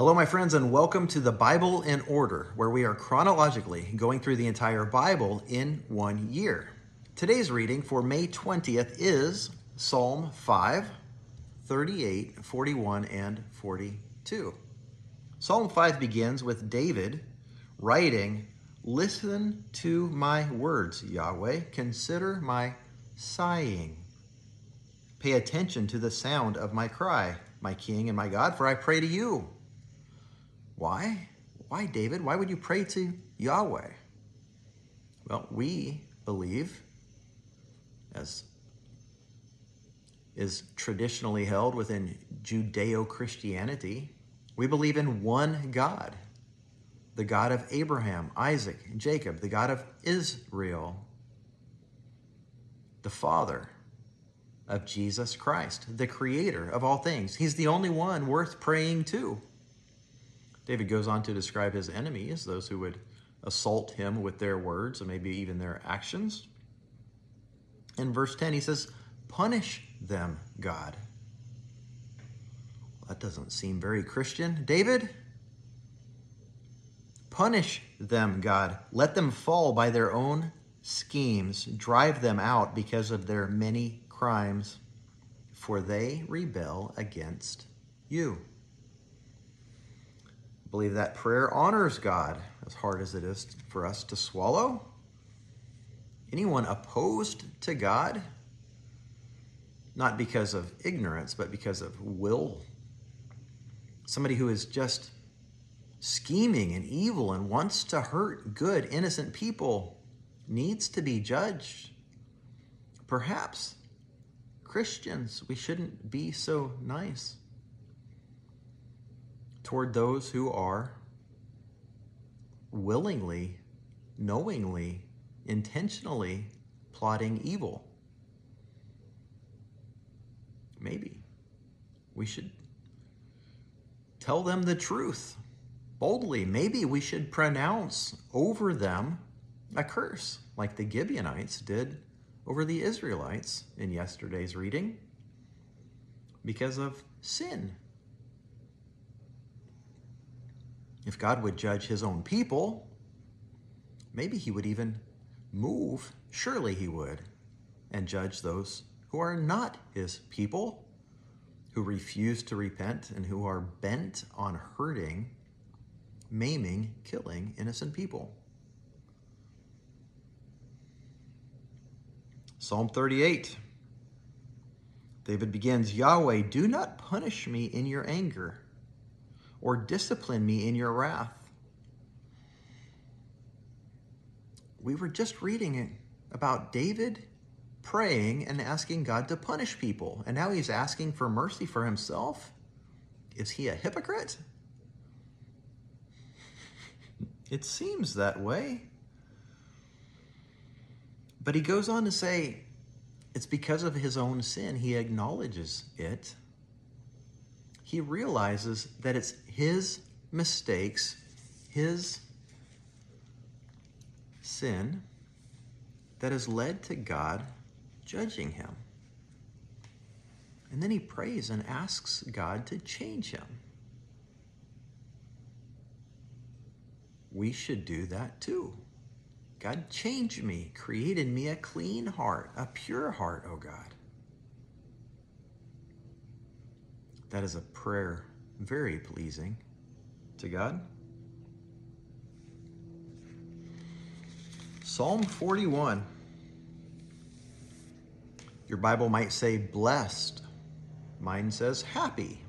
Hello, my friends, and welcome to the Bible in Order, where we are chronologically going through the entire Bible in one year. Today's reading for May 20th is Psalm 5, 38, 41, and 42. Psalm 5 begins with David writing, Listen to my words, Yahweh. Consider my sighing. Pay attention to the sound of my cry, my King and my God, for I pray to you. Why? Why, David? Why would you pray to Yahweh? Well, we believe, as is traditionally held within Judeo Christianity, we believe in one God, the God of Abraham, Isaac, Jacob, the God of Israel, the Father of Jesus Christ, the Creator of all things. He's the only one worth praying to. David goes on to describe his enemies, those who would assault him with their words and maybe even their actions. In verse 10, he says, Punish them, God. That doesn't seem very Christian. David, punish them, God. Let them fall by their own schemes. Drive them out because of their many crimes, for they rebel against you believe that prayer honors God, as hard as it is for us to swallow. Anyone opposed to God, not because of ignorance, but because of will. Somebody who is just scheming and evil and wants to hurt good, innocent people needs to be judged. Perhaps Christians, we shouldn't be so nice toward those who are willingly, knowingly, intentionally plotting evil. Maybe we should tell them the truth boldly. Maybe we should pronounce over them a curse, like the Gibeonites did over the Israelites in yesterday's reading, because of sin If God would judge his own people, maybe he would even move, surely he would, and judge those who are not his people, who refuse to repent and who are bent on hurting, maiming, killing innocent people. Psalm 38. David begins Yahweh, do not punish me in your anger or discipline me in your wrath. We were just reading it about David praying and asking God to punish people, and now he's asking for mercy for himself. Is he a hypocrite? It seems that way. But he goes on to say it's because of his own sin. He acknowledges it he realizes that it's his mistakes, his sin, that has led to God judging him. And then he prays and asks God to change him. We should do that too. God, change me, create in me a clean heart, a pure heart, O God. That is a prayer very pleasing to God. Psalm 41. Your Bible might say blessed. Mine says happy.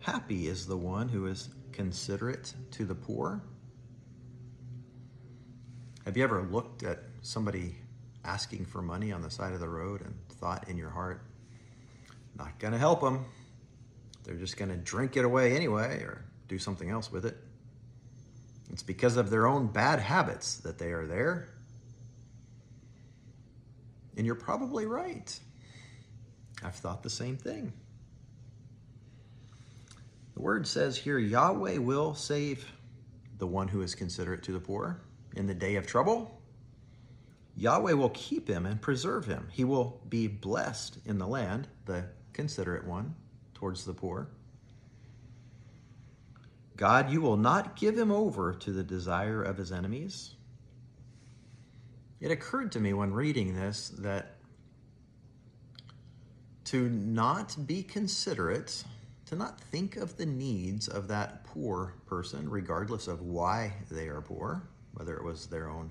Happy is the one who is considerate to the poor. Have you ever looked at somebody asking for money on the side of the road and thought in your heart, not going to help them? They're just going to drink it away anyway or do something else with it. It's because of their own bad habits that they are there. And you're probably right. I've thought the same thing. The word says here Yahweh will save the one who is considerate to the poor in the day of trouble. Yahweh will keep him and preserve him. He will be blessed in the land, the considerate one towards the poor. God, you will not give him over to the desire of his enemies. It occurred to me when reading this that to not be considerate, to not think of the needs of that poor person, regardless of why they are poor, whether it was their own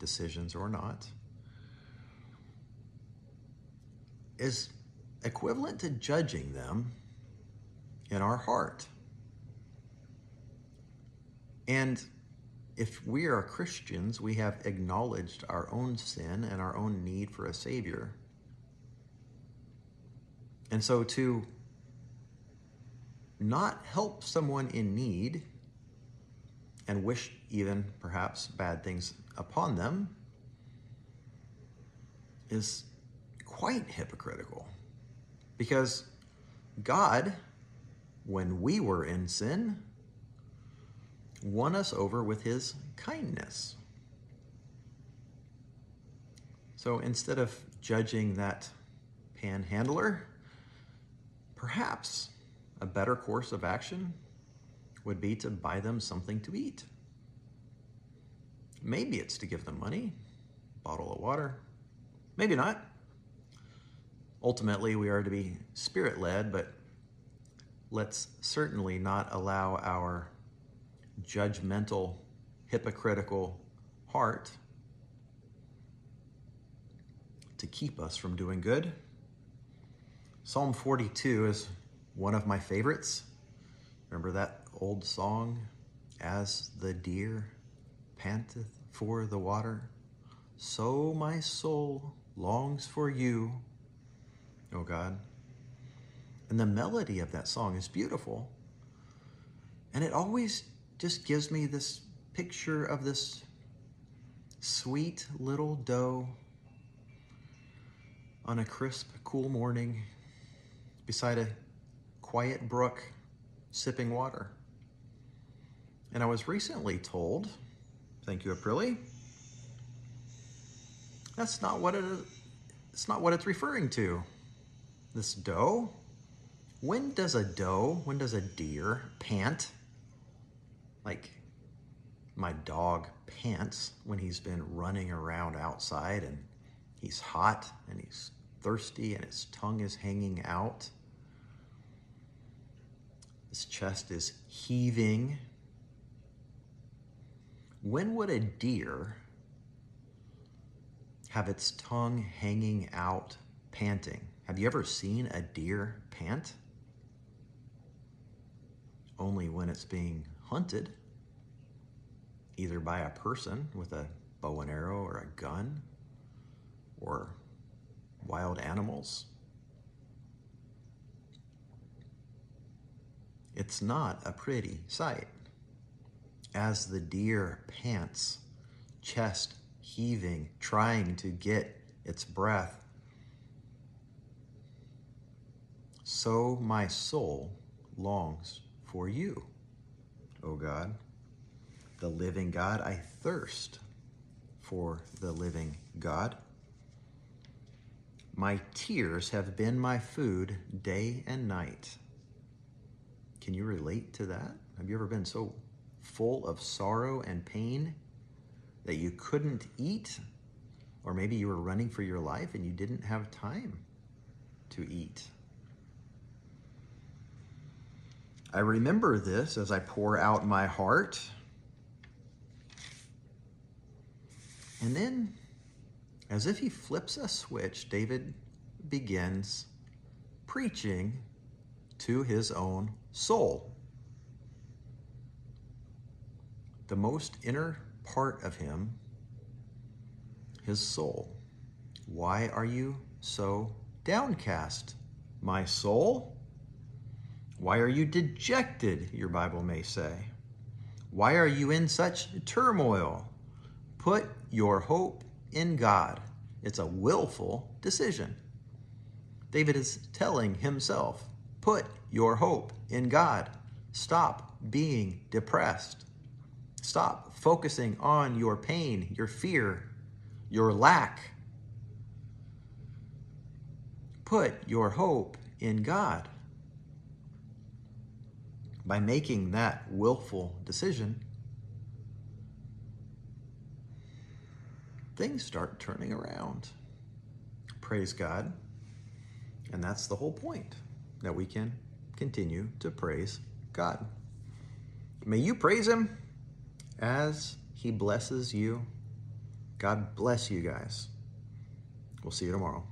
decisions or not, is equivalent to judging them in our heart. And if we are Christians, we have acknowledged our own sin and our own need for a Savior. And so to not help someone in need and wish even perhaps bad things upon them is quite hypocritical. Because God, when we were in sin, won us over with his kindness. So instead of judging that panhandler, perhaps a better course of action would be to buy them something to eat. Maybe it's to give them money, bottle of water. Maybe not. Ultimately, we are to be spirit led, but let's certainly not allow our judgmental, hypocritical heart to keep us from doing good. Psalm 42 is one of my favorites. Remember that old song, As the deer panteth for the water, so my soul longs for you, O God. And the melody of that song is beautiful. And it always just gives me this picture of this sweet little doe on a crisp, cool morning beside a quiet brook sipping water. And I was recently told, thank you, Aprilli, that's not what it is. It's not what it's referring to. This doe. When does a doe, when does a deer pant? Like my dog pants when he's been running around outside and he's hot and he's thirsty and his tongue is hanging out. His chest is heaving. When would a deer have its tongue hanging out, panting? Have you ever seen a deer pant? Only when it's being hunted, either by a person with a bow and arrow or a gun, or wild animals. It's not a pretty sight. As the deer pants, chest heaving, trying to get its breath, so my soul longs for you, O God, the living God. I thirst for the living God. My tears have been my food day and night. Can you relate to that? Have you ever been so full of sorrow and pain that you couldn't eat? Or maybe you were running for your life and you didn't have time to eat. I remember this as I pour out my heart. And then, as if he flips a switch, David begins preaching to his own soul. The most inner part of him, his soul. Why are you so downcast, my soul? Why are you dejected, your Bible may say? Why are you in such turmoil? Put your hope in God. It's a willful decision. David is telling himself, Put your hope in God. Stop being depressed. Stop focusing on your pain, your fear, your lack. Put your hope in God. By making that willful decision, things start turning around. Praise God. And that's the whole point that we can continue to praise God. May you praise Him as He blesses you. God bless you guys. We'll see you tomorrow.